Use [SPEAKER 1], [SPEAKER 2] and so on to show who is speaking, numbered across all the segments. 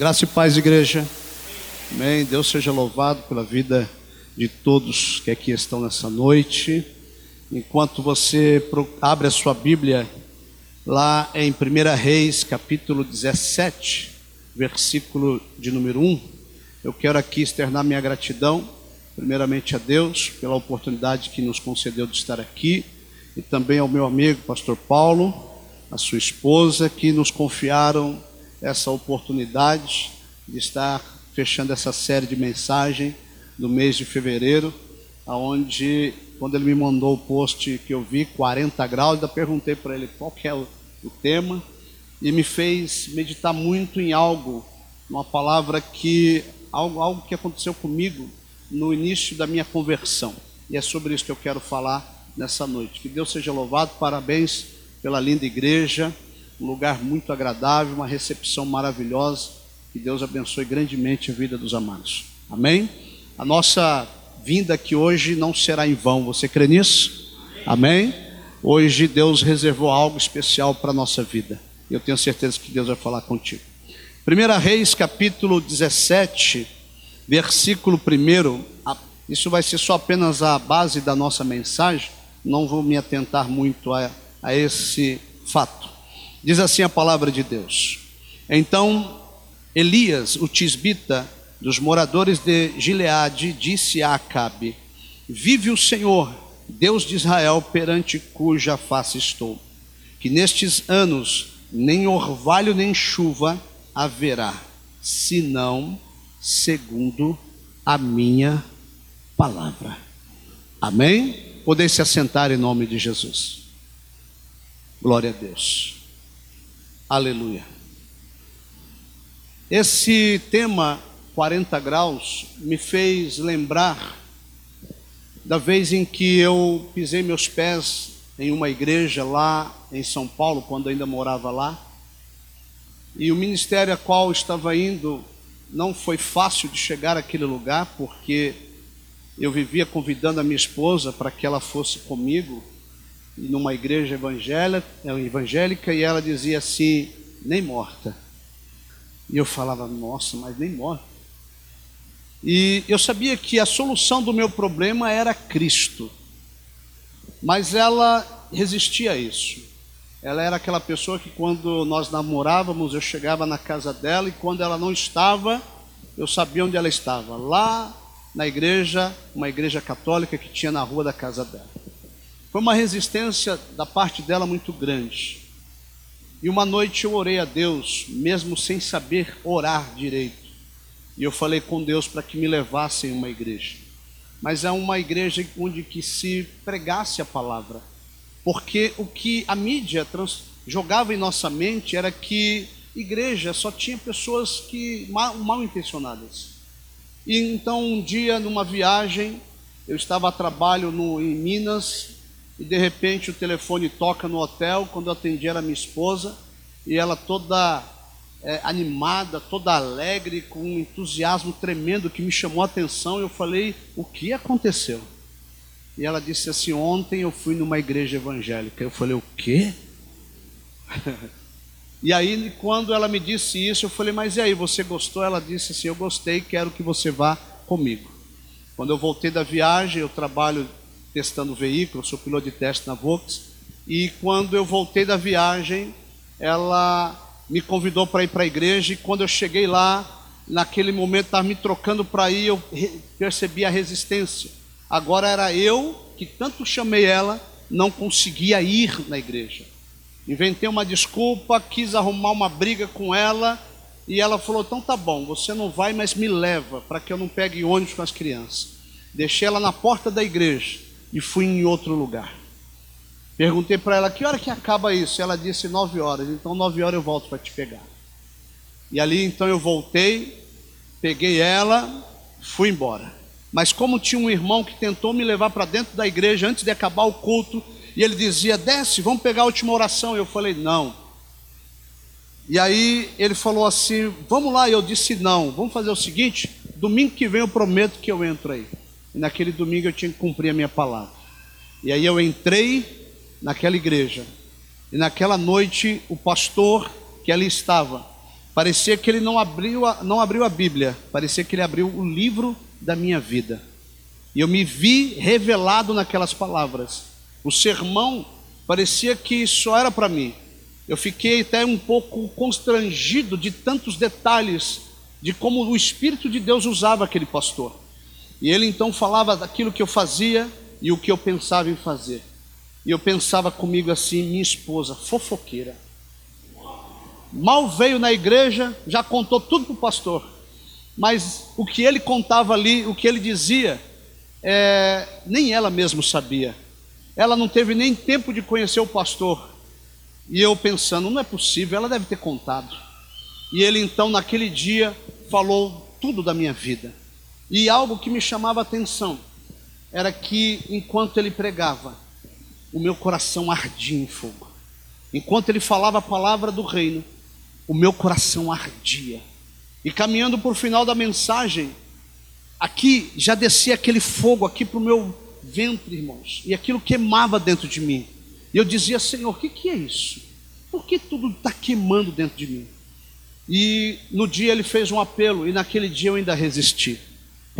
[SPEAKER 1] Graça e paz, igreja. Amém. Deus seja louvado pela vida de todos que aqui estão nessa noite. Enquanto você abre a sua Bíblia, lá em 1 Reis, capítulo 17, versículo de número 1, eu quero aqui externar minha gratidão, primeiramente a Deus, pela oportunidade que nos concedeu de estar aqui, e também ao meu amigo, pastor Paulo, a sua esposa, que nos confiaram essa oportunidade de estar fechando essa série de mensagem do mês de fevereiro, aonde quando ele me mandou o post que eu vi 40 graus, ainda perguntei para ele qual que é o, o tema e me fez meditar muito em algo, uma palavra que algo, algo que aconteceu comigo no início da minha conversão. E é sobre isso que eu quero falar nessa noite. Que Deus seja louvado. Parabéns pela linda igreja um lugar muito agradável, uma recepção maravilhosa. Que Deus abençoe grandemente a vida dos amados. Amém? A nossa vinda aqui hoje não será em vão. Você crê nisso? Amém? Hoje Deus reservou algo especial para a nossa vida. Eu tenho certeza que Deus vai falar contigo. 1 Reis, capítulo 17, versículo 1. Isso vai ser só apenas a base da nossa mensagem. Não vou me atentar muito a, a esse fato. Diz assim a palavra de Deus. Então Elias, o tisbita dos moradores de Gileade, disse a Acabe: Vive o Senhor, Deus de Israel, perante cuja face estou, que nestes anos nem orvalho nem chuva haverá, senão segundo a minha palavra. Amém? Podem se assentar em nome de Jesus. Glória a Deus. Aleluia. Esse tema 40 graus me fez lembrar da vez em que eu pisei meus pés em uma igreja lá em São Paulo, quando ainda morava lá. E o ministério a qual estava indo não foi fácil de chegar àquele lugar, porque eu vivia convidando a minha esposa para que ela fosse comigo numa igreja evangélica, evangélica e ela dizia assim: nem morta. E eu falava: nossa, mas nem morta. E eu sabia que a solução do meu problema era Cristo, mas ela resistia a isso. Ela era aquela pessoa que quando nós namorávamos, eu chegava na casa dela e quando ela não estava, eu sabia onde ela estava, lá na igreja, uma igreja católica que tinha na rua da casa dela. Foi uma resistência da parte dela muito grande. E uma noite eu orei a Deus, mesmo sem saber orar direito. E eu falei com Deus para que me levasse em uma igreja. Mas é uma igreja onde que se pregasse a palavra. Porque o que a mídia trans, jogava em nossa mente era que igreja só tinha pessoas que mal, mal intencionadas. E então um dia numa viagem, eu estava a trabalho no, em Minas, e de repente o telefone toca no hotel, quando eu atendi era minha esposa, e ela toda é, animada, toda alegre, com um entusiasmo tremendo que me chamou a atenção, eu falei, o que aconteceu? E ela disse assim, ontem eu fui numa igreja evangélica, eu falei, o quê? e aí quando ela me disse isso, eu falei, mas e aí, você gostou? Ela disse assim, eu gostei, quero que você vá comigo. Quando eu voltei da viagem, eu trabalho testando o veículo, sou piloto de teste na Vox. E quando eu voltei da viagem, ela me convidou para ir para a igreja. E quando eu cheguei lá, naquele momento estava me trocando para ir, eu percebi a resistência. Agora era eu que tanto chamei ela, não conseguia ir na igreja. Inventei uma desculpa, quis arrumar uma briga com ela. E ela falou: então tá bom, você não vai, mas me leva para que eu não pegue ônibus com as crianças. Deixei ela na porta da igreja e fui em outro lugar. Perguntei para ela que hora que acaba isso. Ela disse nove horas. Então nove horas eu volto para te pegar. E ali então eu voltei, peguei ela, fui embora. Mas como tinha um irmão que tentou me levar para dentro da igreja antes de acabar o culto, e ele dizia: desce, vamos pegar a última oração. Eu falei: não. E aí ele falou assim: vamos lá. Eu disse: não, vamos fazer o seguinte: domingo que vem eu prometo que eu entro aí. E naquele domingo eu tinha que cumprir a minha palavra. E aí eu entrei naquela igreja. E naquela noite o pastor que ali estava Parecia que ele não abriu, a, não abriu a Bíblia, parecia que ele abriu o livro da minha vida. E eu me vi revelado naquelas palavras. O sermão parecia que só era para mim. Eu fiquei até um pouco constrangido de tantos detalhes de como o Espírito de Deus usava aquele pastor. E ele então falava daquilo que eu fazia e o que eu pensava em fazer. E eu pensava comigo assim, minha esposa, fofoqueira. Mal veio na igreja, já contou tudo para o pastor. Mas o que ele contava ali, o que ele dizia, é, nem ela mesma sabia. Ela não teve nem tempo de conhecer o pastor. E eu pensando, não é possível, ela deve ter contado. E ele então, naquele dia, falou tudo da minha vida. E algo que me chamava a atenção era que, enquanto ele pregava, o meu coração ardia em fogo. Enquanto ele falava a palavra do reino, o meu coração ardia. E caminhando por final da mensagem, aqui já descia aquele fogo aqui para o meu ventre, irmãos, e aquilo queimava dentro de mim. E eu dizia, Senhor, o que, que é isso? Por que tudo está queimando dentro de mim? E no dia ele fez um apelo, e naquele dia eu ainda resisti,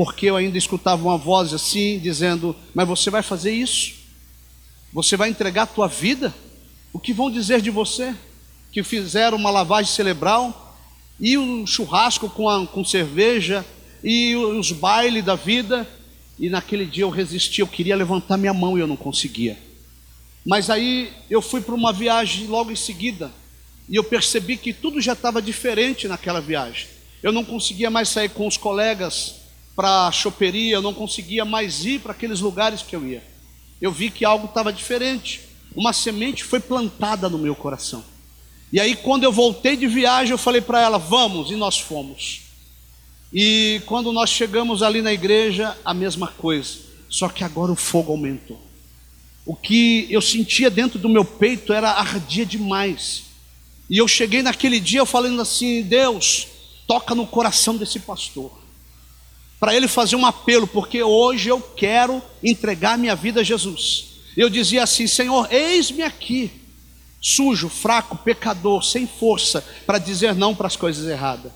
[SPEAKER 1] porque eu ainda escutava uma voz assim, dizendo: Mas você vai fazer isso? Você vai entregar a tua vida? O que vão dizer de você? Que fizeram uma lavagem cerebral e um churrasco com, a, com cerveja e os bailes da vida. E naquele dia eu resisti, eu queria levantar minha mão e eu não conseguia. Mas aí eu fui para uma viagem logo em seguida e eu percebi que tudo já estava diferente naquela viagem. Eu não conseguia mais sair com os colegas para a choperia, eu não conseguia mais ir para aqueles lugares que eu ia. Eu vi que algo estava diferente. Uma semente foi plantada no meu coração. E aí, quando eu voltei de viagem, eu falei para ela: vamos, e nós fomos. E quando nós chegamos ali na igreja, a mesma coisa, só que agora o fogo aumentou. O que eu sentia dentro do meu peito era ardia demais. E eu cheguei naquele dia falando assim: Deus, toca no coração desse pastor. Para ele fazer um apelo, porque hoje eu quero entregar minha vida a Jesus. Eu dizia assim: Senhor, eis-me aqui, sujo, fraco, pecador, sem força, para dizer não para as coisas erradas.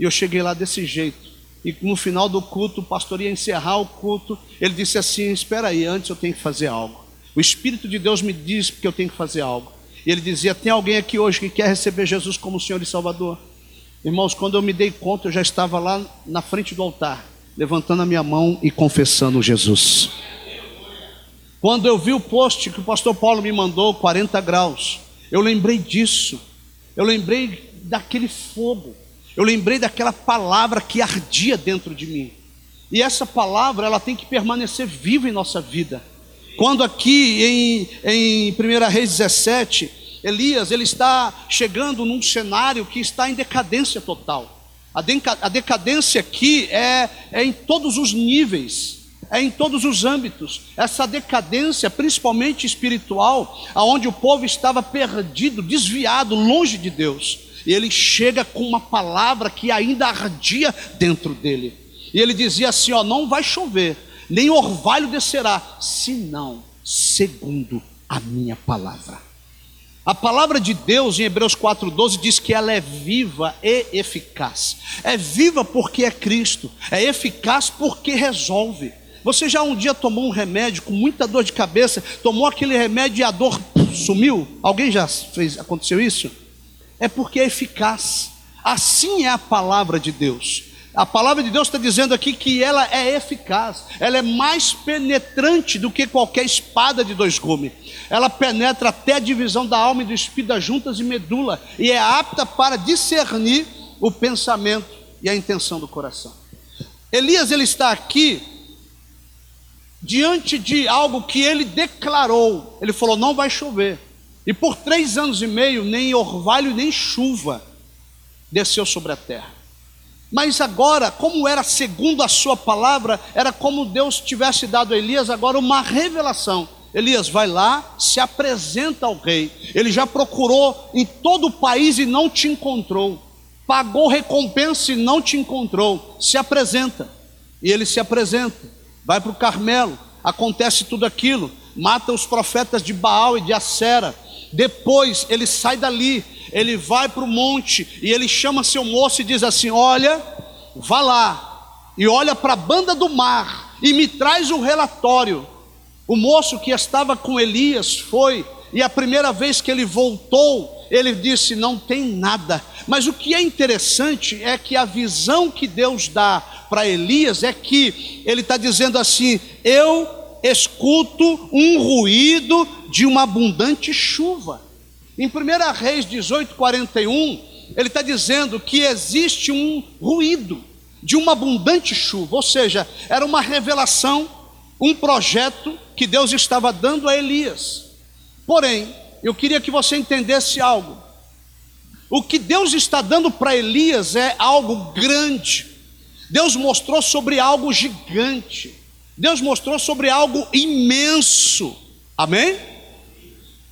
[SPEAKER 1] E eu cheguei lá desse jeito. E no final do culto, o pastor ia encerrar o culto. Ele disse assim: Espera aí, antes eu tenho que fazer algo. O Espírito de Deus me diz que eu tenho que fazer algo. E ele dizia: Tem alguém aqui hoje que quer receber Jesus como Senhor e Salvador? Irmãos, quando eu me dei conta, eu já estava lá na frente do altar, levantando a minha mão e confessando Jesus. Quando eu vi o post que o pastor Paulo me mandou, 40 graus, eu lembrei disso. Eu lembrei daquele fogo. Eu lembrei daquela palavra que ardia dentro de mim. E essa palavra, ela tem que permanecer viva em nossa vida. Quando aqui em, em 1 Reis 17, Elias ele está chegando num cenário que está em decadência total. A, deca, a decadência aqui é, é em todos os níveis, é em todos os âmbitos. Essa decadência, principalmente espiritual, aonde o povo estava perdido, desviado, longe de Deus. E ele chega com uma palavra que ainda ardia dentro dele. E ele dizia assim: ó, não vai chover, nem orvalho descerá, senão segundo a minha palavra. A palavra de Deus em Hebreus 4,12 diz que ela é viva e eficaz. É viva porque é Cristo, é eficaz porque resolve. Você já um dia tomou um remédio com muita dor de cabeça, tomou aquele remédio e a dor sumiu? Alguém já fez, aconteceu isso? É porque é eficaz. Assim é a palavra de Deus. A palavra de Deus está dizendo aqui que ela é eficaz, ela é mais penetrante do que qualquer espada de dois gumes. Ela penetra até a divisão da alma e do espírito das juntas e medula, e é apta para discernir o pensamento e a intenção do coração. Elias ele está aqui diante de algo que ele declarou. Ele falou: não vai chover. E por três anos e meio, nem orvalho nem chuva desceu sobre a terra. Mas agora, como era segundo a sua palavra, era como Deus tivesse dado a Elias agora uma revelação. Elias vai lá, se apresenta ao rei. Ele já procurou em todo o país e não te encontrou. Pagou recompensa e não te encontrou. Se apresenta. E ele se apresenta. Vai para o Carmelo. Acontece tudo aquilo. Mata os profetas de Baal e de Acera. Depois ele sai dali, ele vai para o monte e ele chama seu moço e diz assim: Olha, vá lá e olha para a banda do mar e me traz o relatório. O moço que estava com Elias foi, e a primeira vez que ele voltou, ele disse: Não tem nada. Mas o que é interessante é que a visão que Deus dá para Elias é que ele está dizendo assim: Eu escuto um ruído de uma abundante chuva. Em 1 Reis 18, 41, ele está dizendo que existe um ruído de uma abundante chuva, ou seja, era uma revelação, um projeto que Deus estava dando a Elias. Porém, eu queria que você entendesse algo. O que Deus está dando para Elias é algo grande. Deus mostrou sobre algo gigante. Deus mostrou sobre algo imenso. Amém?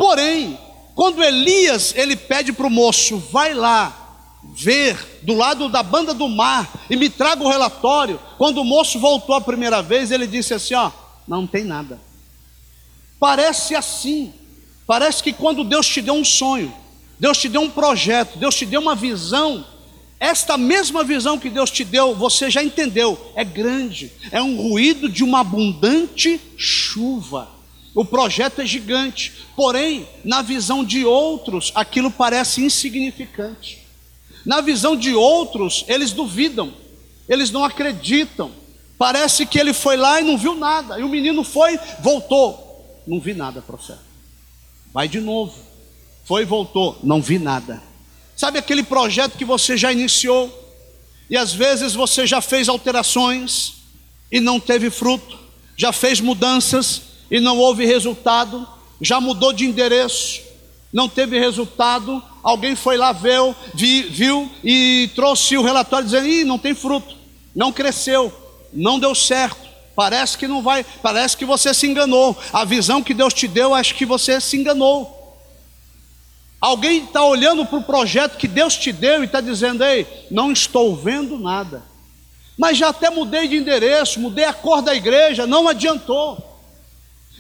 [SPEAKER 1] Porém, quando Elias ele pede para o moço, vai lá ver do lado da banda do mar e me traga o relatório. Quando o moço voltou a primeira vez, ele disse assim: ó, não tem nada. Parece assim. Parece que quando Deus te deu um sonho, Deus te deu um projeto, Deus te deu uma visão, esta mesma visão que Deus te deu, você já entendeu, é grande, é um ruído de uma abundante chuva. O projeto é gigante, porém, na visão de outros, aquilo parece insignificante. Na visão de outros, eles duvidam, eles não acreditam. Parece que ele foi lá e não viu nada, e o menino foi, voltou, não vi nada, profeta. Vai de novo. Foi voltou, não vi nada. Sabe aquele projeto que você já iniciou e às vezes você já fez alterações e não teve fruto, já fez mudanças e não houve resultado, já mudou de endereço, não teve resultado, alguém foi lá, viu, viu e trouxe o relatório dizendo: Ih, não tem fruto, não cresceu, não deu certo. Parece que não vai, parece que você se enganou. A visão que Deus te deu, acho que você se enganou. Alguém está olhando para o projeto que Deus te deu e está dizendo: Ei, não estou vendo nada. Mas já até mudei de endereço, mudei a cor da igreja, não adiantou.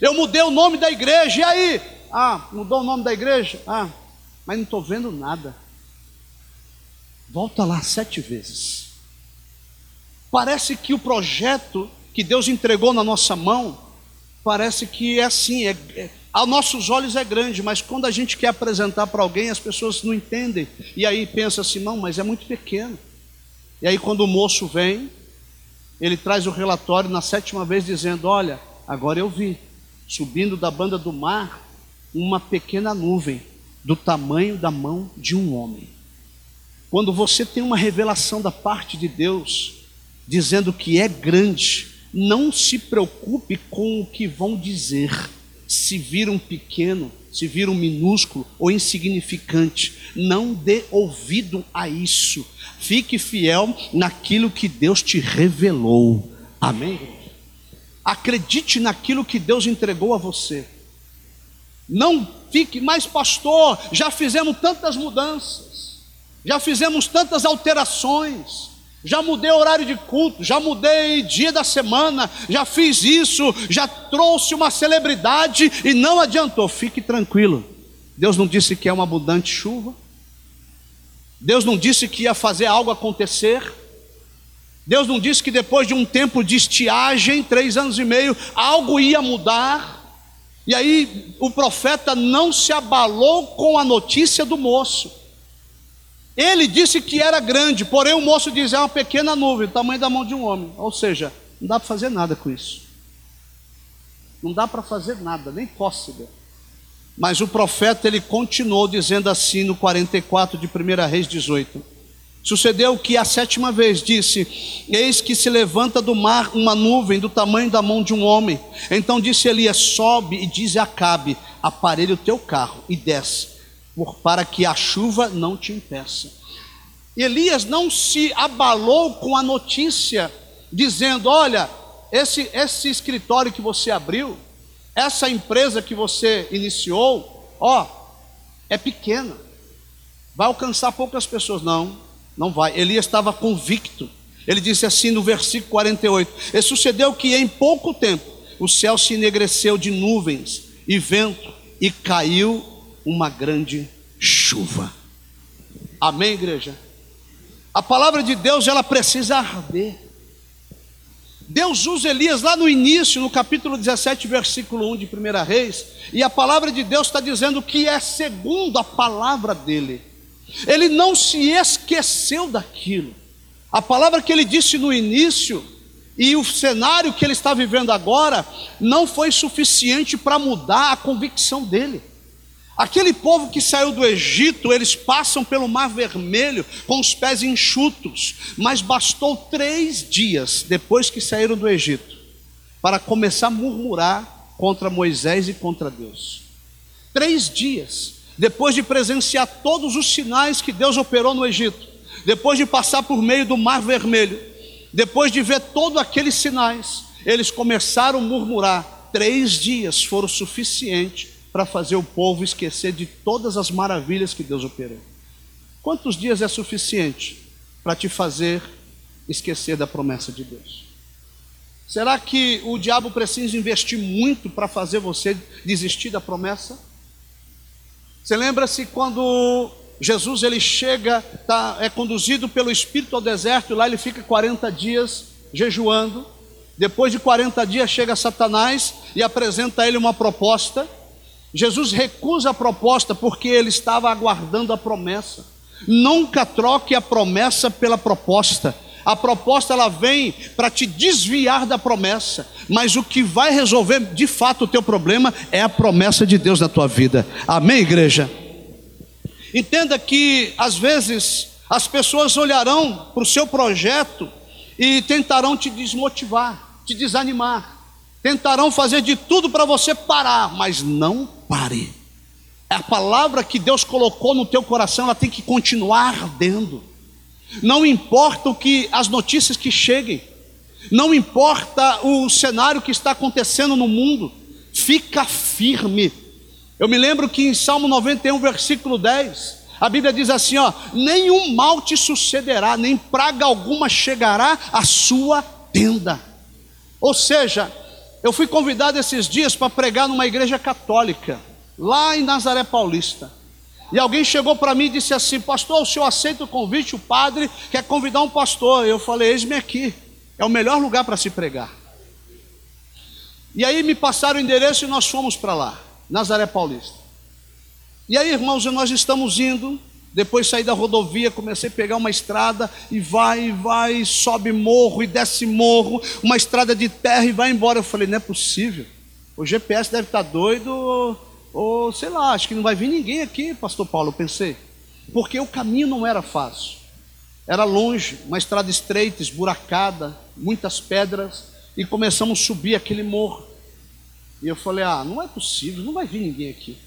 [SPEAKER 1] Eu mudei o nome da igreja, e aí? Ah, mudou o nome da igreja? Ah, mas não estou vendo nada. Volta lá sete vezes. Parece que o projeto que Deus entregou na nossa mão, parece que é assim, é, é a nossos olhos é grande, mas quando a gente quer apresentar para alguém, as pessoas não entendem. E aí pensa assim, não, mas é muito pequeno. E aí quando o moço vem, ele traz o relatório na sétima vez dizendo: Olha, agora eu vi, subindo da banda do mar, uma pequena nuvem do tamanho da mão de um homem. Quando você tem uma revelação da parte de Deus, dizendo que é grande, não se preocupe com o que vão dizer se viram pequeno, se viram minúsculo ou insignificante. Não dê ouvido a isso. Fique fiel naquilo que Deus te revelou. Amém? Acredite naquilo que Deus entregou a você. Não fique mais, pastor. Já fizemos tantas mudanças, já fizemos tantas alterações já mudei horário de culto, já mudei dia da semana, já fiz isso, já trouxe uma celebridade e não adiantou. Fique tranquilo. Deus não disse que é uma abundante chuva. Deus não disse que ia fazer algo acontecer. Deus não disse que depois de um tempo de estiagem, três anos e meio, algo ia mudar. E aí o profeta não se abalou com a notícia do moço. Ele disse que era grande, porém o moço diz: é uma pequena nuvem, do tamanho da mão de um homem. Ou seja, não dá para fazer nada com isso. Não dá para fazer nada, nem cócega. Mas o profeta ele continuou dizendo assim no 44 de 1 Reis 18. Sucedeu que a sétima vez disse: Eis que se levanta do mar uma nuvem do tamanho da mão de um homem. Então disse Elias: Sobe e diz a Acabe: Aparelhe o teu carro e desce para que a chuva não te impeça. Elias não se abalou com a notícia, dizendo: Olha, esse, esse escritório que você abriu, essa empresa que você iniciou, ó, é pequena, vai alcançar poucas pessoas. Não, não vai. Elias estava convicto. Ele disse assim no versículo 48: E sucedeu que em pouco tempo o céu se enegreceu de nuvens e vento, e caiu uma grande chuva. Amém, igreja? A palavra de Deus, ela precisa arder. Deus usa Elias lá no início, no capítulo 17, versículo 1 de 1 Reis, e a palavra de Deus está dizendo que é segundo a palavra dele. Ele não se esqueceu daquilo. A palavra que ele disse no início e o cenário que ele está vivendo agora não foi suficiente para mudar a convicção dele. Aquele povo que saiu do Egito, eles passam pelo Mar Vermelho com os pés enxutos, mas bastou três dias depois que saíram do Egito para começar a murmurar contra Moisés e contra Deus. Três dias depois de presenciar todos os sinais que Deus operou no Egito, depois de passar por meio do Mar Vermelho, depois de ver todos aqueles sinais, eles começaram a murmurar. Três dias foram suficientes para fazer o povo esquecer de todas as maravilhas que Deus operou. Quantos dias é suficiente para te fazer esquecer da promessa de Deus? Será que o diabo precisa investir muito para fazer você desistir da promessa? Você lembra-se quando Jesus ele chega, tá, é conduzido pelo Espírito ao deserto, lá ele fica 40 dias jejuando. Depois de 40 dias chega Satanás e apresenta a ele uma proposta. Jesus recusa a proposta porque ele estava aguardando a promessa. Nunca troque a promessa pela proposta. A proposta ela vem para te desviar da promessa, mas o que vai resolver de fato o teu problema é a promessa de Deus na tua vida. Amém, igreja. Entenda que às vezes as pessoas olharão para o seu projeto e tentarão te desmotivar, te desanimar. Tentarão fazer de tudo para você parar, mas não pare. A palavra que Deus colocou no teu coração, ela tem que continuar ardendo. Não importa o que as notícias que cheguem, não importa o cenário que está acontecendo no mundo, fica firme. Eu me lembro que em Salmo 91, versículo 10, a Bíblia diz assim: ó, nenhum mal te sucederá, nem praga alguma chegará à sua tenda. Ou seja, eu fui convidado esses dias para pregar numa igreja católica, lá em Nazaré Paulista. E alguém chegou para mim e disse assim: Pastor, o senhor aceita o convite? O padre quer convidar um pastor. Eu falei: Eis-me aqui, é o melhor lugar para se pregar. E aí me passaram o endereço e nós fomos para lá, Nazaré Paulista. E aí, irmãos, nós estamos indo. Depois saí da rodovia, comecei a pegar uma estrada e vai, vai, sobe morro e desce morro, uma estrada de terra e vai embora. Eu falei, não é possível. O GPS deve estar doido, ou, sei lá, acho que não vai vir ninguém aqui, pastor Paulo, eu pensei. Porque o caminho não era fácil. Era longe, uma estrada estreita, esburacada, muitas pedras, e começamos a subir aquele morro. E eu falei, ah, não é possível, não vai vir ninguém aqui.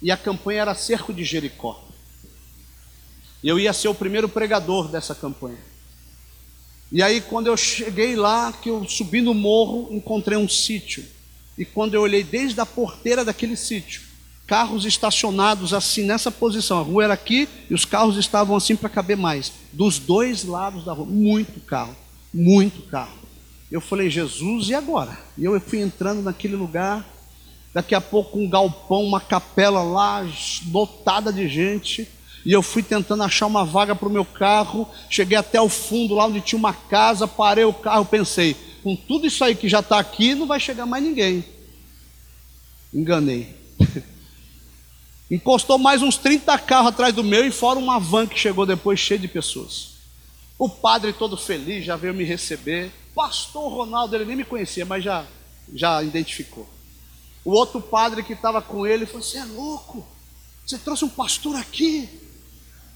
[SPEAKER 1] E a campanha era Cerco de Jericó. E eu ia ser o primeiro pregador dessa campanha. E aí, quando eu cheguei lá, que eu subi no morro, encontrei um sítio. E quando eu olhei desde a porteira daquele sítio, carros estacionados assim nessa posição. A rua era aqui e os carros estavam assim para caber mais. Dos dois lados da rua, muito carro, muito carro. Eu falei, Jesus, e agora? E eu fui entrando naquele lugar. Daqui a pouco, um galpão, uma capela lá, lotada de gente. E eu fui tentando achar uma vaga para o meu carro. Cheguei até o fundo, lá onde tinha uma casa. Parei o carro, pensei: com tudo isso aí que já está aqui, não vai chegar mais ninguém. Enganei. Encostou mais uns 30 carros atrás do meu e fora uma van que chegou depois cheia de pessoas. O padre todo feliz já veio me receber. Pastor Ronaldo, ele nem me conhecia, mas já, já identificou. O outro padre que estava com ele falou: Você é louco? Você trouxe um pastor aqui?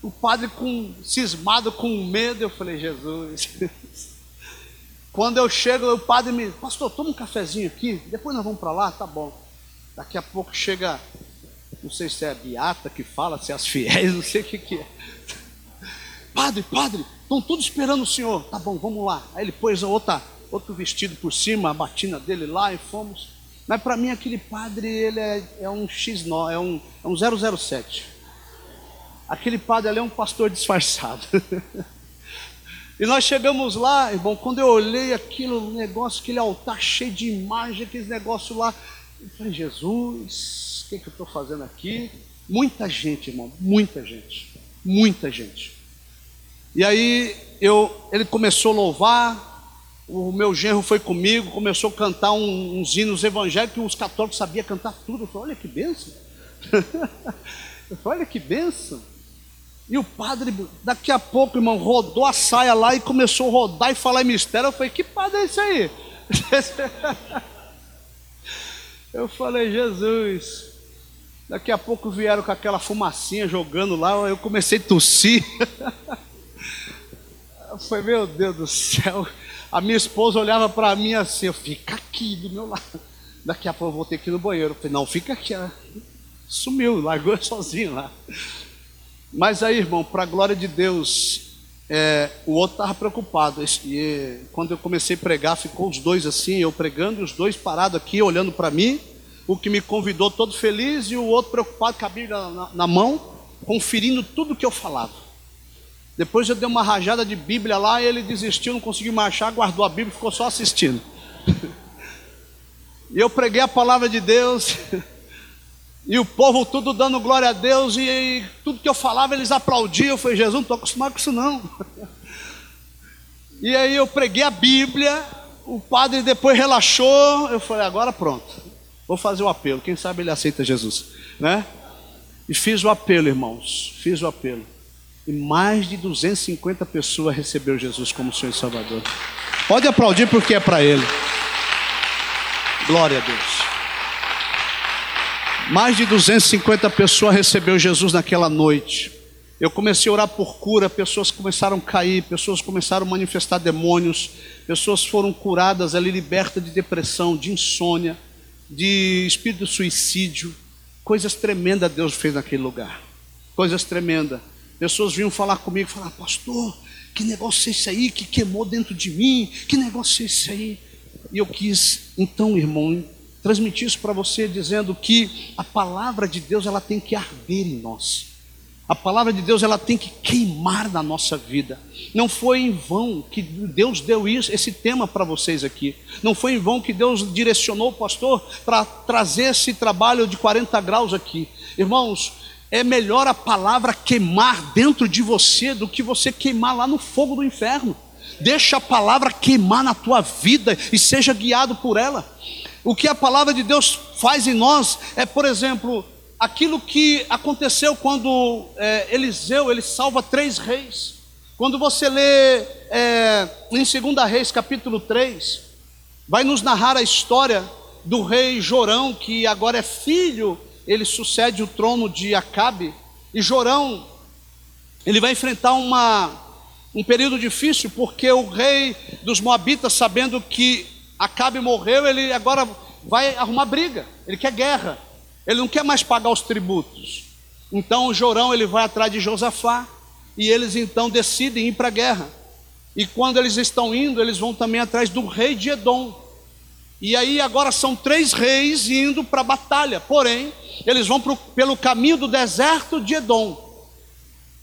[SPEAKER 1] O padre com cismado com medo, eu falei, Jesus. Quando eu chego, o padre me, pastor, toma um cafezinho aqui, depois nós vamos para lá, tá bom. Daqui a pouco chega, não sei se é a beata que fala, se é as fiéis, não sei o que, que é. Padre, padre, estão todos esperando o senhor. Tá bom, vamos lá. Aí ele pôs outra, outro vestido por cima, a batina dele lá e fomos. Mas para mim aquele padre, ele é, é um X9, é um, é um 007. Aquele padre ali é um pastor disfarçado. e nós chegamos lá, irmão, quando eu olhei aquilo, negócio, aquele altar cheio de imagem, aquele negócio lá, eu falei, Jesus, o que, que eu estou fazendo aqui? Muita gente, irmão, muita gente, muita gente. E aí eu, ele começou a louvar, o meu genro foi comigo, começou a cantar um, uns hinos evangélicos, os católicos sabiam cantar tudo. Eu falei, olha que benção. eu falei, olha que benção. E o padre, daqui a pouco, irmão, rodou a saia lá e começou a rodar e falar em mistério. Eu falei, que padre é esse aí? eu falei, Jesus. Daqui a pouco vieram com aquela fumacinha jogando lá, eu comecei a tossir. Falei, meu Deus do céu. A minha esposa olhava para mim assim, eu fica aqui do meu lado. Daqui a pouco eu vou ter que ir no banheiro. Eu falei, não, fica aqui. Ela sumiu, largou sozinho lá. Mas aí, irmão, para a glória de Deus, é, o outro estava preocupado. E quando eu comecei a pregar, ficou os dois assim, eu pregando os dois parados aqui, olhando para mim. O que me convidou todo feliz e o outro preocupado com a Bíblia na, na mão, conferindo tudo que eu falava. Depois eu dei uma rajada de Bíblia lá e ele desistiu, não conseguiu marchar, guardou a Bíblia ficou só assistindo. e eu preguei a palavra de Deus. E o povo tudo dando glória a Deus, e, tudo que eu falava eles aplaudiam. Eu falei, Jesus, não estou acostumado com isso não. e aí eu preguei a Bíblia, o padre depois relaxou. Eu falei, agora pronto, vou fazer o apelo. Quem sabe ele aceita Jesus, né? E fiz o apelo, irmãos, fiz o apelo. E mais de 250 pessoas recebeu Jesus como Senhor e Salvador. Pode aplaudir porque é para Ele. Glória a Deus. Mais de 250 pessoas recebeu Jesus naquela noite. Eu comecei a orar por cura, pessoas começaram a cair, pessoas começaram a manifestar demônios, pessoas foram curadas ali, libertas de depressão, de insônia, de espírito de suicídio. Coisas tremendas Deus fez naquele lugar. Coisas tremendas. Pessoas vinham falar comigo, falar, pastor, que negócio é esse aí que queimou dentro de mim? Que negócio é esse aí? E eu quis, então, irmão, transmitir isso para você dizendo que a palavra de Deus ela tem que arder em nós. A palavra de Deus ela tem que queimar na nossa vida. Não foi em vão que Deus deu isso, esse tema para vocês aqui. Não foi em vão que Deus direcionou o pastor para trazer esse trabalho de 40 graus aqui. Irmãos, é melhor a palavra queimar dentro de você do que você queimar lá no fogo do inferno. Deixa a palavra queimar na tua vida e seja guiado por ela. O que a palavra de Deus faz em nós é, por exemplo, aquilo que aconteceu quando é, Eliseu ele salva três reis. Quando você lê é, em 2 Reis capítulo 3, vai nos narrar a história do rei Jorão, que agora é filho ele sucede o trono de Acabe, e Jorão, ele vai enfrentar uma, um período difícil, porque o rei dos Moabitas, sabendo que Acabe morreu, ele agora vai arrumar briga, ele quer guerra, ele não quer mais pagar os tributos. Então Jorão ele vai atrás de Josafá, e eles então decidem ir para a guerra. E quando eles estão indo, eles vão também atrás do rei de Edom. E aí agora são três reis indo para a batalha, porém, eles vão pro, pelo caminho do deserto de Edom.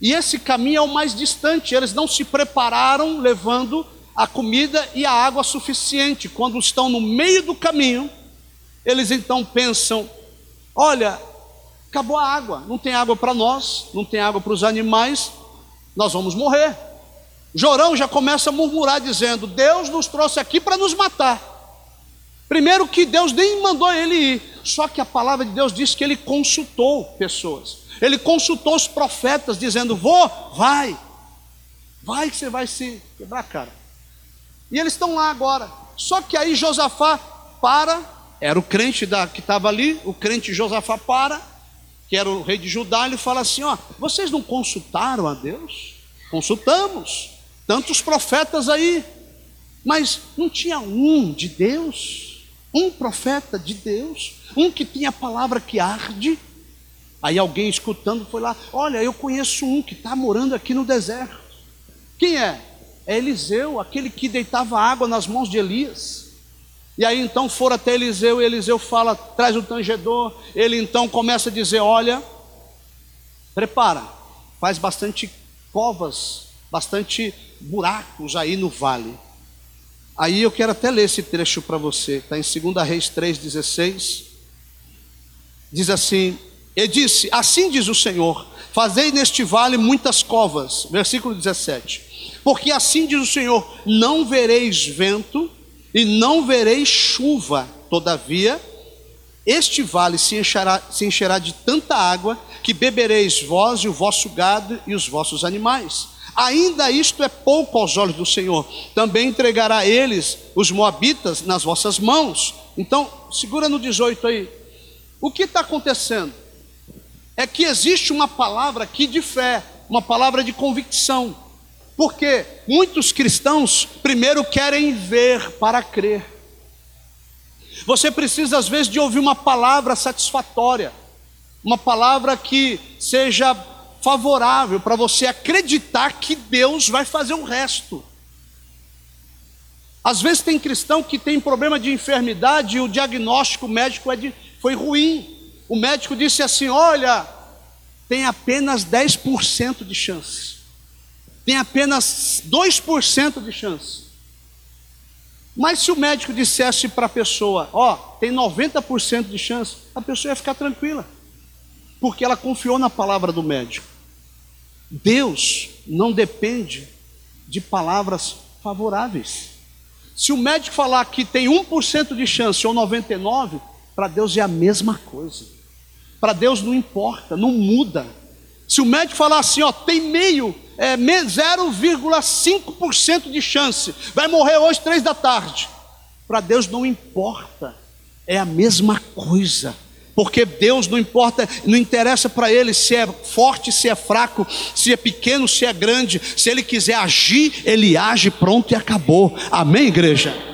[SPEAKER 1] E esse caminho é o mais distante, eles não se prepararam levando a comida e a água suficiente. Quando estão no meio do caminho, eles então pensam: olha, acabou a água, não tem água para nós, não tem água para os animais, nós vamos morrer. Jorão já começa a murmurar, dizendo: Deus nos trouxe aqui para nos matar. Primeiro que Deus nem mandou ele ir, só que a palavra de Deus diz que ele consultou pessoas. Ele consultou os profetas, dizendo: Vou, vai, vai que você vai se quebrar a cara. E eles estão lá agora. Só que aí Josafá para, era o crente da, que estava ali, o crente Josafá para, que era o rei de Judá, ele fala assim: Ó, vocês não consultaram a Deus? Consultamos, tantos profetas aí, mas não tinha um de Deus um profeta de Deus, um que tinha a palavra que arde. Aí alguém escutando foi lá: Olha, eu conheço um que está morando aqui no deserto. Quem é? É Eliseu, aquele que deitava água nas mãos de Elias. E aí então foram até Eliseu, e Eliseu fala: traz o tangedor. Ele então começa a dizer: Olha, prepara, faz bastante covas, bastante buracos aí no vale. Aí eu quero até ler esse trecho para você, está em 2 Reis 3,16. Diz assim: E disse: Assim diz o Senhor: Fazei neste vale muitas covas. Versículo 17. Porque assim diz o Senhor: Não vereis vento e não vereis chuva, todavia, este vale se encherá, se encherá de tanta água que bebereis vós e o vosso gado e os vossos animais. Ainda isto é pouco aos olhos do Senhor. Também entregará eles, os moabitas, nas vossas mãos. Então, segura no 18 aí. O que está acontecendo? É que existe uma palavra aqui de fé, uma palavra de convicção. Porque muitos cristãos primeiro querem ver para crer. Você precisa, às vezes, de ouvir uma palavra satisfatória, uma palavra que seja favorável para você acreditar que Deus vai fazer o resto. Às vezes tem cristão que tem problema de enfermidade e o diagnóstico médico é de, foi ruim. O médico disse assim: olha, tem apenas 10% de chance. Tem apenas 2% de chance. Mas se o médico dissesse para a pessoa, ó, oh, tem 90% de chance, a pessoa ia ficar tranquila. Porque ela confiou na palavra do médico. Deus não depende de palavras favoráveis. Se o médico falar que tem 1% de chance ou 99%, para Deus é a mesma coisa. Para Deus não importa, não muda. Se o médico falar assim, ó, tem meio, é 0,5% de chance, vai morrer hoje três da tarde. Para Deus não importa, é a mesma coisa. Porque Deus não importa, não interessa para Ele se é forte, se é fraco, se é pequeno, se é grande. Se Ele quiser agir, Ele age, pronto e acabou. Amém, igreja?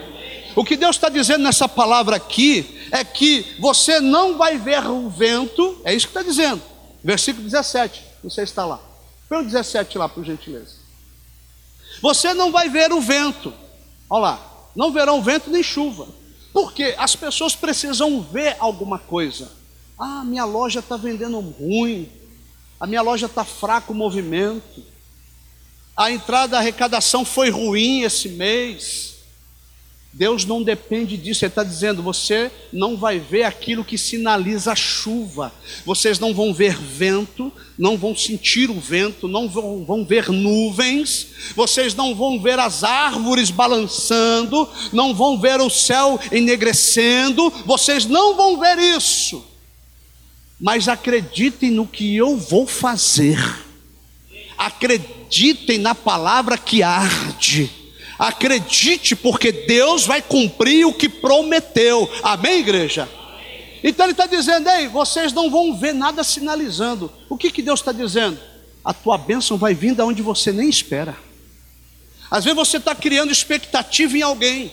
[SPEAKER 1] O que Deus está dizendo nessa palavra aqui é que você não vai ver o vento, é isso que está dizendo. Versículo 17, você está lá. Põe o 17 lá, por gentileza. Você não vai ver o vento, olha lá, não verão vento nem chuva porque as pessoas precisam ver alguma coisa. Ah, minha loja está vendendo ruim. A minha loja está fraco o movimento. A entrada, a arrecadação foi ruim esse mês. Deus não depende disso, Ele está dizendo: você não vai ver aquilo que sinaliza a chuva, vocês não vão ver vento, não vão sentir o vento, não vão, vão ver nuvens, vocês não vão ver as árvores balançando, não vão ver o céu enegrecendo, vocês não vão ver isso, mas acreditem no que eu vou fazer, acreditem na palavra que arde Acredite, porque Deus vai cumprir o que prometeu. Amém, igreja? Então ele está dizendo: ei, vocês não vão ver nada sinalizando. O que, que Deus está dizendo? A tua bênção vai vir da onde você nem espera. Às vezes você está criando expectativa em alguém,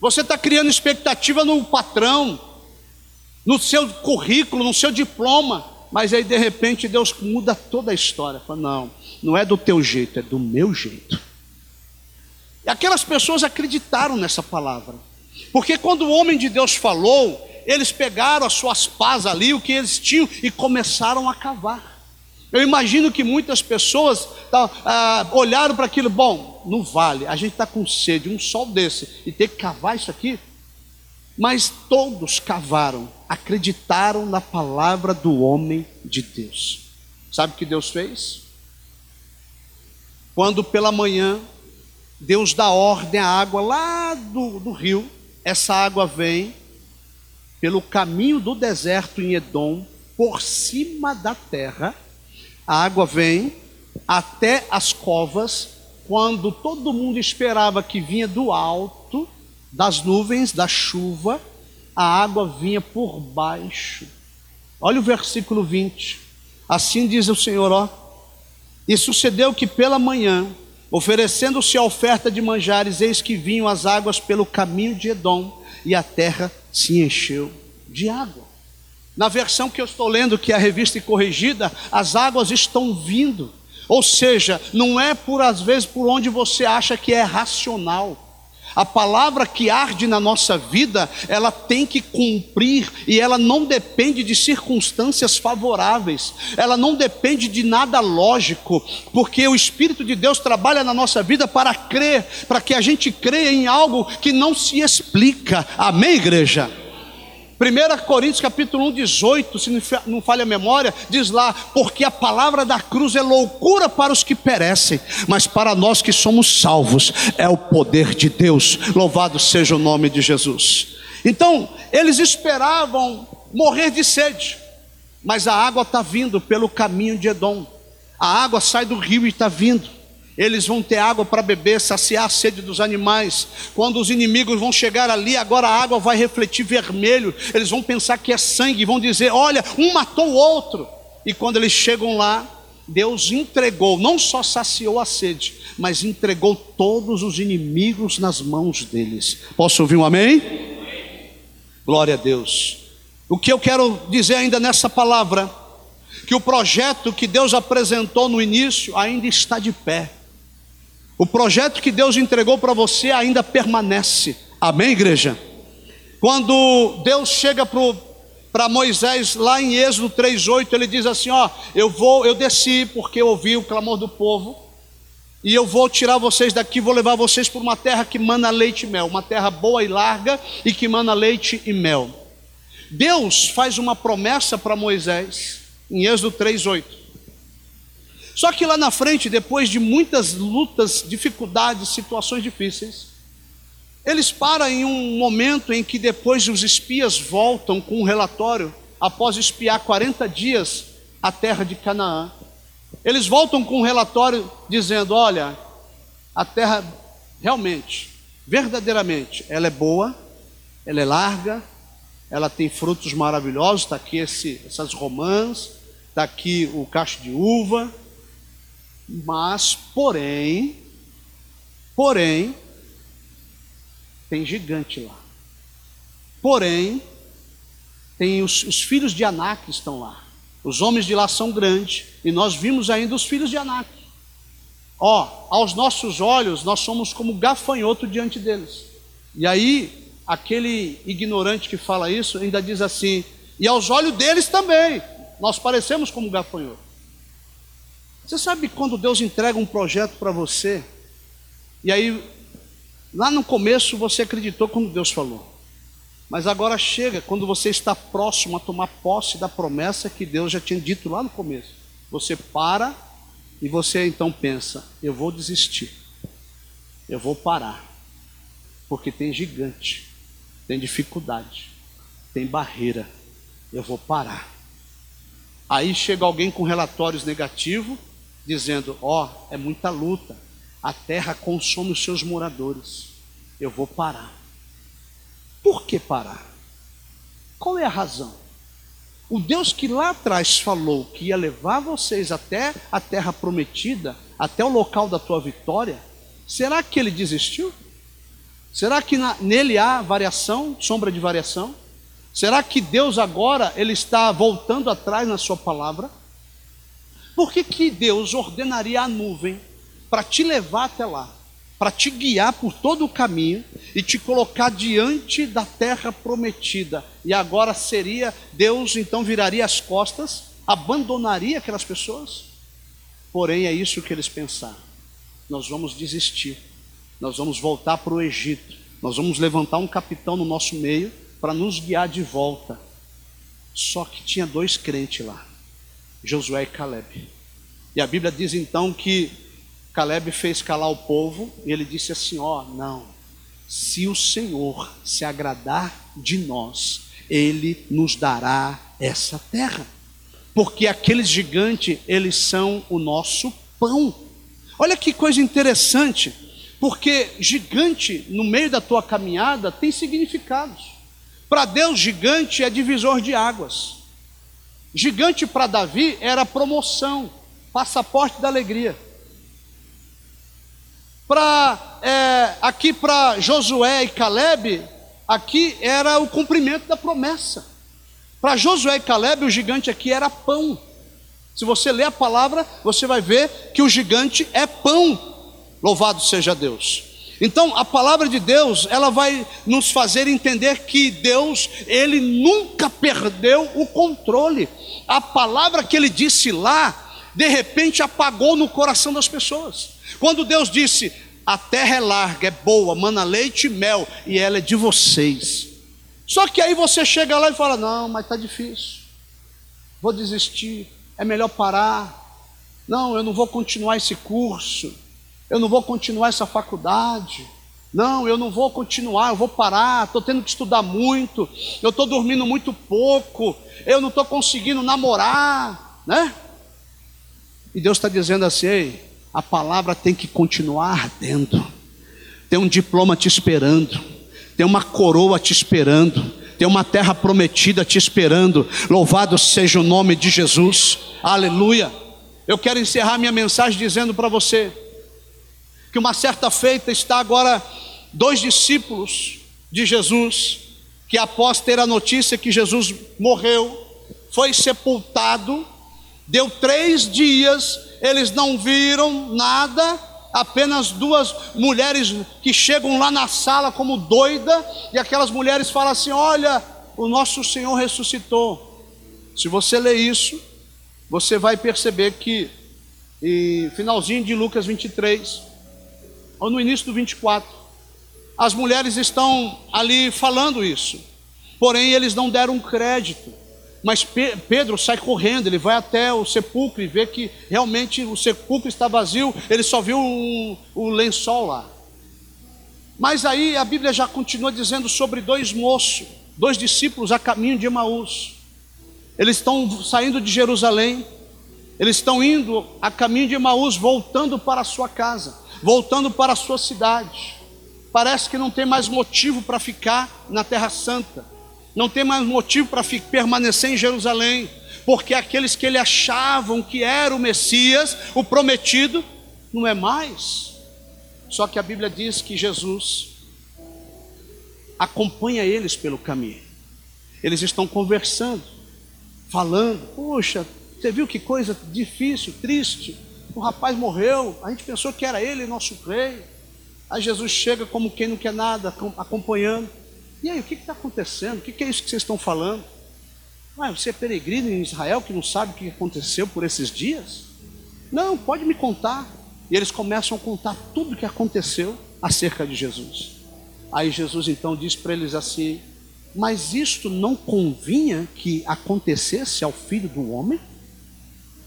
[SPEAKER 1] você está criando expectativa no patrão, no seu currículo, no seu diploma, mas aí de repente Deus muda toda a história. Fala, não, não é do teu jeito, é do meu jeito. E aquelas pessoas acreditaram nessa palavra. Porque quando o homem de Deus falou, eles pegaram as suas pás ali, o que eles tinham, e começaram a cavar. Eu imagino que muitas pessoas tá, ah, olharam para aquilo, bom, no vale, a gente está com sede, um sol desse, e ter que cavar isso aqui. Mas todos cavaram, acreditaram na palavra do homem de Deus. Sabe o que Deus fez? Quando pela manhã Deus dá ordem à água lá do, do rio, essa água vem pelo caminho do deserto em Edom, por cima da terra, a água vem até as covas, quando todo mundo esperava que vinha do alto, das nuvens, da chuva, a água vinha por baixo. Olha o versículo 20. Assim diz o Senhor, ó. E sucedeu que pela manhã Oferecendo-se a oferta de manjares, eis que vinham as águas pelo caminho de Edom, e a terra se encheu de água. Na versão que eu estou lendo, que é a revista corrigida, as águas estão vindo. Ou seja, não é por às vezes por onde você acha que é racional. A palavra que arde na nossa vida, ela tem que cumprir e ela não depende de circunstâncias favoráveis, ela não depende de nada lógico, porque o Espírito de Deus trabalha na nossa vida para crer, para que a gente creia em algo que não se explica. Amém, igreja? 1 Coríntios capítulo 1, 18, se não falha a memória, diz lá, porque a palavra da cruz é loucura para os que perecem, mas para nós que somos salvos, é o poder de Deus. Louvado seja o nome de Jesus. Então, eles esperavam morrer de sede, mas a água está vindo pelo caminho de Edom. A água sai do rio e está vindo. Eles vão ter água para beber, saciar a sede dos animais. Quando os inimigos vão chegar ali, agora a água vai refletir vermelho. Eles vão pensar que é sangue, vão dizer: Olha, um matou o outro. E quando eles chegam lá, Deus entregou, não só saciou a sede, mas entregou todos os inimigos nas mãos deles. Posso ouvir um amém? Glória a Deus. O que eu quero dizer ainda nessa palavra, que o projeto que Deus apresentou no início ainda está de pé. O projeto que Deus entregou para você ainda permanece. Amém, igreja? Quando Deus chega para Moisés lá em Êxodo 3:8, ele diz assim: "Ó, eu vou, eu desci porque eu ouvi o clamor do povo, e eu vou tirar vocês daqui, vou levar vocês para uma terra que mana leite e mel, uma terra boa e larga e que mana leite e mel." Deus faz uma promessa para Moisés em Êxodo 3:8. Só que lá na frente, depois de muitas lutas, dificuldades, situações difíceis, eles param em um momento em que depois os espias voltam com um relatório, após espiar 40 dias a terra de Canaã. Eles voltam com um relatório dizendo: olha, a terra realmente, verdadeiramente, ela é boa, ela é larga, ela tem frutos maravilhosos, está aqui esse, essas romãs, está aqui o cacho de uva, mas, porém, porém, tem gigante lá. Porém, tem os, os filhos de Anak que estão lá. Os homens de lá são grandes, e nós vimos ainda os filhos de Anak. Ó, aos nossos olhos, nós somos como gafanhoto diante deles. E aí, aquele ignorante que fala isso ainda diz assim: e aos olhos deles também, nós parecemos como gafanhoto. Você sabe quando Deus entrega um projeto para você, e aí, lá no começo você acreditou quando Deus falou, mas agora chega quando você está próximo a tomar posse da promessa que Deus já tinha dito lá no começo. Você para e você então pensa: eu vou desistir, eu vou parar, porque tem gigante, tem dificuldade, tem barreira, eu vou parar. Aí chega alguém com relatórios negativos, dizendo: Ó, oh, é muita luta, a terra consome os seus moradores, eu vou parar. Por que parar? Qual é a razão? O Deus que lá atrás falou que ia levar vocês até a terra prometida, até o local da tua vitória, será que ele desistiu? Será que na, nele há variação, sombra de variação? Será que Deus agora ele está voltando atrás na sua palavra? Por que, que Deus ordenaria a nuvem para te levar até lá, para te guiar por todo o caminho e te colocar diante da terra prometida? E agora seria, Deus então viraria as costas, abandonaria aquelas pessoas? Porém, é isso que eles pensaram. Nós vamos desistir, nós vamos voltar para o Egito, nós vamos levantar um capitão no nosso meio para nos guiar de volta. Só que tinha dois crentes lá. Josué e Caleb. E a Bíblia diz então que Caleb fez calar o povo e ele disse assim: Ó, oh, não, se o Senhor se agradar de nós, ele nos dará essa terra, porque aqueles gigantes, eles são o nosso pão. Olha que coisa interessante, porque gigante no meio da tua caminhada tem significados. Para Deus, gigante é divisor de águas. Gigante para Davi era promoção, passaporte da alegria. Para é, aqui para Josué e Caleb, aqui era o cumprimento da promessa. Para Josué e Caleb, o gigante aqui era pão. Se você ler a palavra, você vai ver que o gigante é pão. Louvado seja Deus. Então, a palavra de Deus, ela vai nos fazer entender que Deus, ele nunca perdeu o controle. A palavra que ele disse lá, de repente apagou no coração das pessoas. Quando Deus disse: "A terra é larga, é boa, mana leite e mel, e ela é de vocês". Só que aí você chega lá e fala: Não, mas está difícil, vou desistir, é melhor parar. Não, eu não vou continuar esse curso, eu não vou continuar essa faculdade. Não, eu não vou continuar, eu vou parar, estou tendo que estudar muito, eu estou dormindo muito pouco, eu não estou conseguindo namorar, né? E Deus está dizendo assim: a palavra tem que continuar ardendo, tem um diploma te esperando, tem uma coroa te esperando, tem uma terra prometida te esperando. Louvado seja o nome de Jesus, aleluia. Eu quero encerrar minha mensagem dizendo para você que uma certa feita está agora dois discípulos de Jesus, que após ter a notícia que Jesus morreu, foi sepultado, deu três dias, eles não viram nada, apenas duas mulheres que chegam lá na sala como doida, e aquelas mulheres falam assim: Olha, o nosso Senhor ressuscitou. Se você ler isso, você vai perceber que, em finalzinho de Lucas 23, ou no início do 24, as mulheres estão ali falando isso, porém eles não deram crédito. Mas Pedro sai correndo, ele vai até o sepulcro e vê que realmente o sepulcro está vazio, ele só viu o, o lençol lá. Mas aí a Bíblia já continua dizendo sobre dois moços, dois discípulos a caminho de Emaús. Eles estão saindo de Jerusalém, eles estão indo a caminho de Emaús, voltando para a sua casa, voltando para a sua cidade. Parece que não tem mais motivo para ficar na Terra Santa, não tem mais motivo para permanecer em Jerusalém, porque aqueles que ele achavam que era o Messias, o prometido, não é mais. Só que a Bíblia diz que Jesus acompanha eles pelo caminho. Eles estão conversando falando: Poxa, você viu que coisa difícil, triste? O rapaz morreu, a gente pensou que era ele, nosso rei. Aí Jesus chega como quem não quer nada, acompanhando. E aí, o que está acontecendo? O que, que é isso que vocês estão falando? Ué, você é peregrino em Israel que não sabe o que aconteceu por esses dias? Não, pode me contar. E eles começam a contar tudo o que aconteceu acerca de Jesus. Aí Jesus então diz para eles assim: mas isto não convinha que acontecesse ao filho do homem?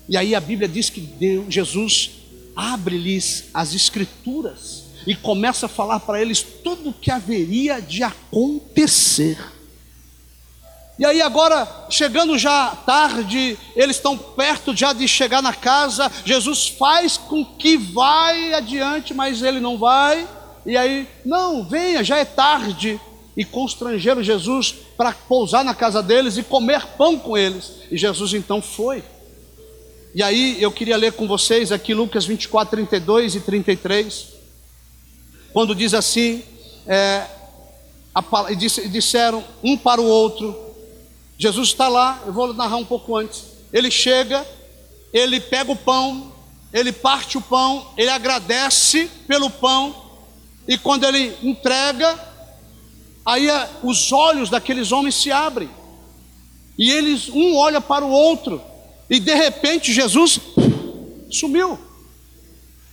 [SPEAKER 1] E aí a Bíblia diz que Deus, Jesus abre-lhes as escrituras e começa a falar para eles tudo o que haveria de acontecer. E aí agora, chegando já tarde, eles estão perto já de chegar na casa, Jesus faz com que vai adiante, mas ele não vai. E aí, não, venha, já é tarde e constrangeram Jesus para pousar na casa deles e comer pão com eles. E Jesus então foi. E aí eu queria ler com vocês aqui Lucas 24, 32 e 33, quando diz assim: é, a, disseram um para o outro, Jesus está lá, eu vou narrar um pouco antes. Ele chega, ele pega o pão, ele parte o pão, ele agradece pelo pão, e quando ele entrega, Aí eh, os olhos daqueles homens se abrem. E eles, um olha para o outro. E de repente Jesus sumiu.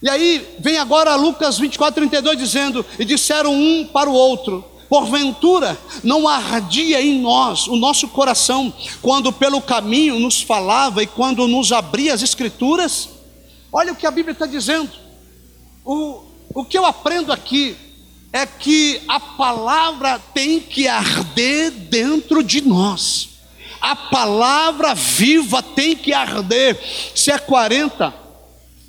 [SPEAKER 1] E aí vem agora Lucas 24, 32 dizendo: E disseram um para o outro: Porventura não ardia em nós o nosso coração quando pelo caminho nos falava e quando nos abria as Escrituras? Olha o que a Bíblia está dizendo. O, o que eu aprendo aqui é que a palavra tem que arder dentro de nós. A palavra viva tem que arder. Se é 40,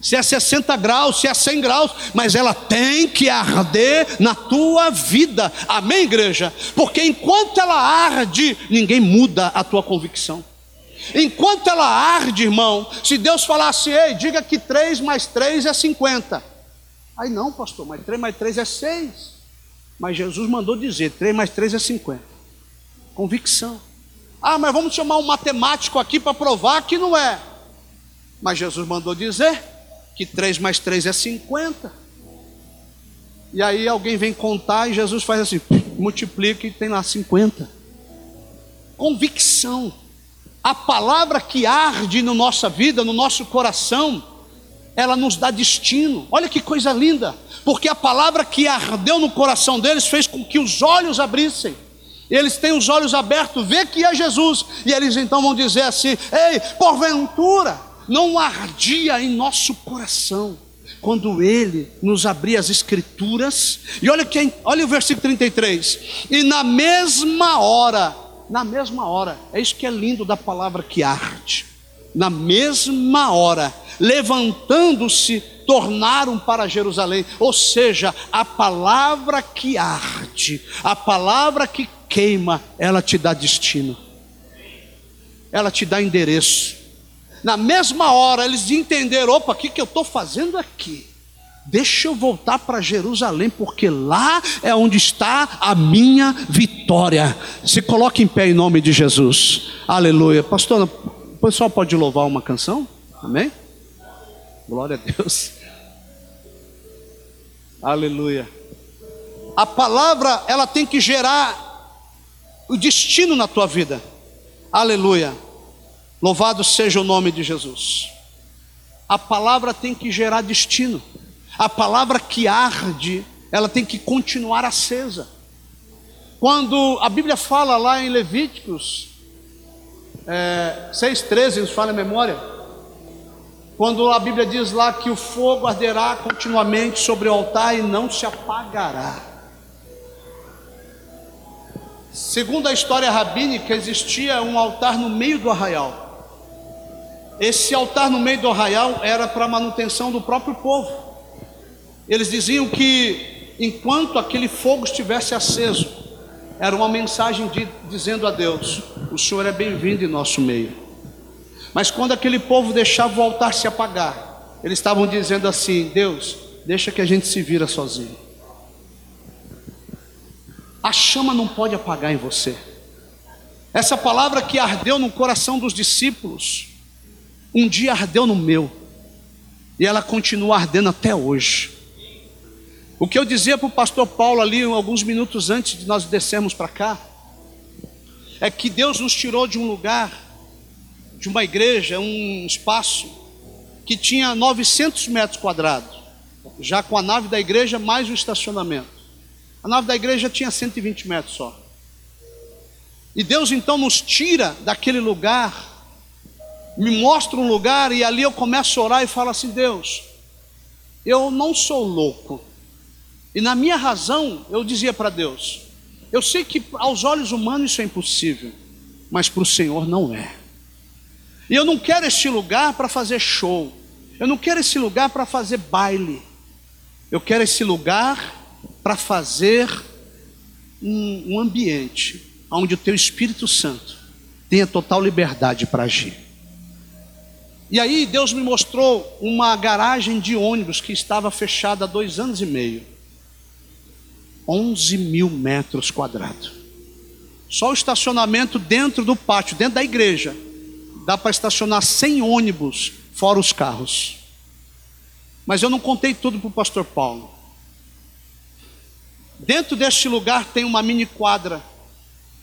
[SPEAKER 1] se é 60 graus, se é 100 graus, mas ela tem que arder na tua vida. Amém, igreja? Porque enquanto ela arde, ninguém muda a tua convicção. Enquanto ela arde, irmão, se Deus falasse, ei, diga que 3 mais 3 é 50. Aí não, pastor, mas 3 mais 3 é 6. Mas Jesus mandou dizer: 3 mais 3 é 50. Convicção. Ah, mas vamos chamar um matemático aqui para provar que não é. Mas Jesus mandou dizer que 3 mais 3 é 50. E aí alguém vem contar e Jesus faz assim: multiplica e tem lá 50. Convicção. A palavra que arde na nossa vida, no nosso coração, ela nos dá destino. Olha que coisa linda, porque a palavra que ardeu no coração deles fez com que os olhos abrissem. Eles têm os olhos abertos, vê que é Jesus, e eles então vão dizer assim: Ei, porventura, não ardia em nosso coração quando ele nos abria as escrituras. E olha que olha o versículo 33. E na mesma hora, na mesma hora, é isso que é lindo da palavra que arde. Na mesma hora, levantando-se, tornaram para Jerusalém. Ou seja, a palavra que arde, a palavra que queima, ela te dá destino. Ela te dá endereço. Na mesma hora eles entenderam: opa, o que, que eu estou fazendo aqui? Deixa eu voltar para Jerusalém, porque lá é onde está a minha vitória. Se coloque em pé em nome de Jesus. Aleluia. Pastor, o pessoal pode louvar uma canção? Amém? Glória a Deus. Aleluia. A palavra, ela tem que gerar o destino na tua vida. Aleluia. Louvado seja o nome de Jesus. A palavra tem que gerar destino. A palavra que arde, ela tem que continuar acesa. Quando a Bíblia fala lá em Levíticos é, 6,13, nos fala a memória, quando a Bíblia diz lá que o fogo arderá continuamente sobre o altar e não se apagará. Segundo a história rabínica, existia um altar no meio do arraial. Esse altar no meio do arraial era para manutenção do próprio povo. Eles diziam que enquanto aquele fogo estivesse aceso, era uma mensagem de, dizendo a Deus: O Senhor é bem-vindo em nosso meio. Mas quando aquele povo deixava o altar se apagar, eles estavam dizendo assim: Deus, deixa que a gente se vira sozinho. A chama não pode apagar em você. Essa palavra que ardeu no coração dos discípulos, um dia ardeu no meu, e ela continua ardendo até hoje. O que eu dizia para o pastor Paulo ali, alguns minutos antes de nós descermos para cá, é que Deus nos tirou de um lugar, de uma igreja, um espaço, que tinha 900 metros quadrados, já com a nave da igreja mais o estacionamento. A nave da igreja tinha 120 metros só. E Deus então nos tira daquele lugar me mostra um lugar e ali eu começo a orar e falo assim: Deus, eu não sou louco. E na minha razão eu dizia para Deus: eu sei que aos olhos humanos isso é impossível, mas para o Senhor não é. E eu não quero este lugar para fazer show, eu não quero esse lugar para fazer baile, eu quero esse lugar para fazer um, um ambiente onde o Teu Espírito Santo tenha total liberdade para agir. E aí Deus me mostrou uma garagem de ônibus que estava fechada há dois anos e meio. 11 mil metros quadrados. Só o estacionamento dentro do pátio, dentro da igreja. Dá para estacionar 100 ônibus, fora os carros. Mas eu não contei tudo para o pastor Paulo. Dentro deste lugar tem uma mini quadra,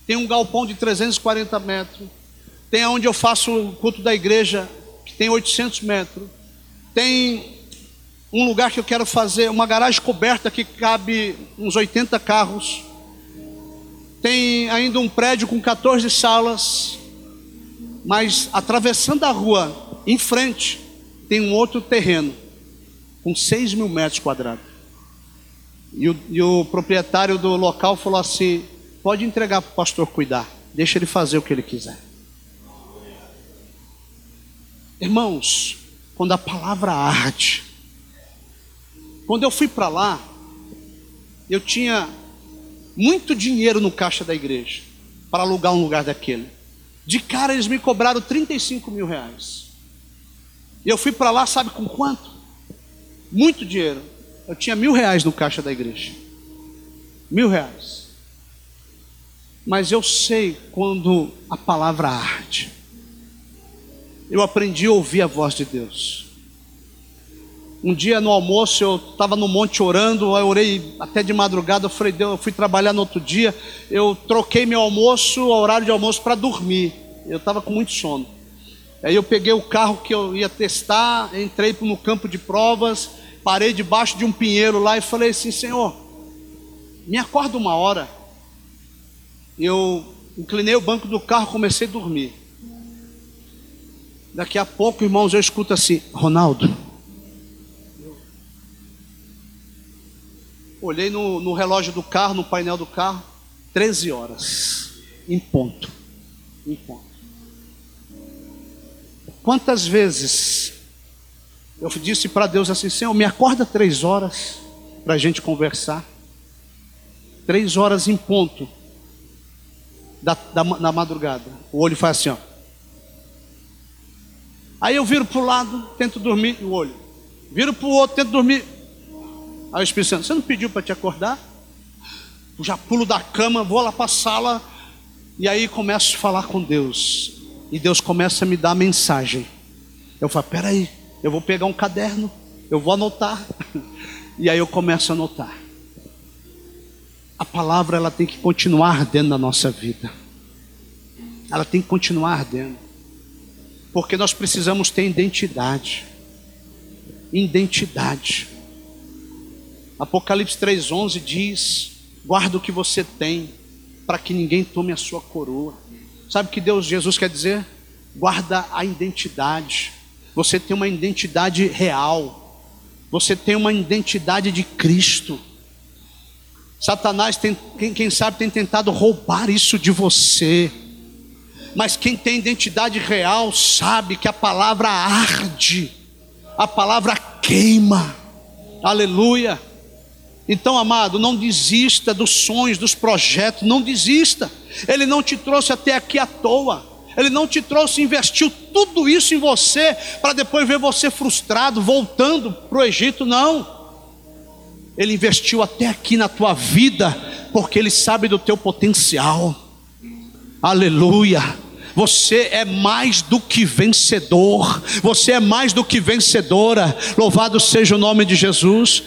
[SPEAKER 1] tem um galpão de 340 metros, tem onde eu faço o culto da igreja tem 800 metros. Tem um lugar que eu quero fazer, uma garagem coberta que cabe uns 80 carros. Tem ainda um prédio com 14 salas. Mas atravessando a rua, em frente, tem um outro terreno com 6 mil metros quadrados. E o, e o proprietário do local falou assim: pode entregar para o pastor cuidar, deixa ele fazer o que ele quiser. Irmãos, quando a palavra arde, quando eu fui para lá, eu tinha muito dinheiro no caixa da igreja para alugar um lugar daquele. De cara eles me cobraram 35 mil reais. E eu fui para lá, sabe com quanto? Muito dinheiro. Eu tinha mil reais no caixa da igreja. Mil reais. Mas eu sei quando a palavra arde eu aprendi a ouvir a voz de Deus. Um dia no almoço eu estava no monte orando, eu orei até de madrugada, eu falei, Deus, eu fui trabalhar no outro dia, eu troquei meu almoço, o horário de almoço para dormir. Eu estava com muito sono. Aí eu peguei o carro que eu ia testar, entrei no campo de provas, parei debaixo de um pinheiro lá e falei assim, Senhor, me acorda uma hora. Eu inclinei o banco do carro, comecei a dormir. Daqui a pouco, irmãos, eu escuto assim: Ronaldo. Olhei no, no relógio do carro, no painel do carro, 13 horas, em ponto. Em ponto. Quantas vezes eu disse para Deus assim: Senhor, me acorda três horas para a gente conversar. Três horas em ponto da, da, da madrugada. O olho faz assim, ó. Aí eu viro para o lado, tento dormir, o olho. Viro para o outro, tento dormir. Aí o Espírito Santo, você não pediu para te acordar? Eu já pulo da cama, vou lá para a sala, e aí começo a falar com Deus. E Deus começa a me dar mensagem. Eu falo, peraí, eu vou pegar um caderno, eu vou anotar. E aí eu começo a anotar. A palavra ela tem que continuar ardendo na nossa vida. Ela tem que continuar ardendo. Porque nós precisamos ter identidade. Identidade. Apocalipse 3:11 diz: "Guarda o que você tem, para que ninguém tome a sua coroa". Sabe o que Deus, Jesus quer dizer? Guarda a identidade. Você tem uma identidade real. Você tem uma identidade de Cristo. Satanás tem, quem, quem sabe tem tentado roubar isso de você. Mas quem tem identidade real sabe que a palavra arde, a palavra queima. Aleluia. Então, amado, não desista dos sonhos, dos projetos, não desista. Ele não te trouxe até aqui à toa. Ele não te trouxe, investiu tudo isso em você para depois ver você frustrado, voltando para o Egito, não. Ele investiu até aqui na tua vida, porque Ele sabe do teu potencial. Aleluia. Você é mais do que vencedor, você é mais do que vencedora. Louvado seja o nome de Jesus.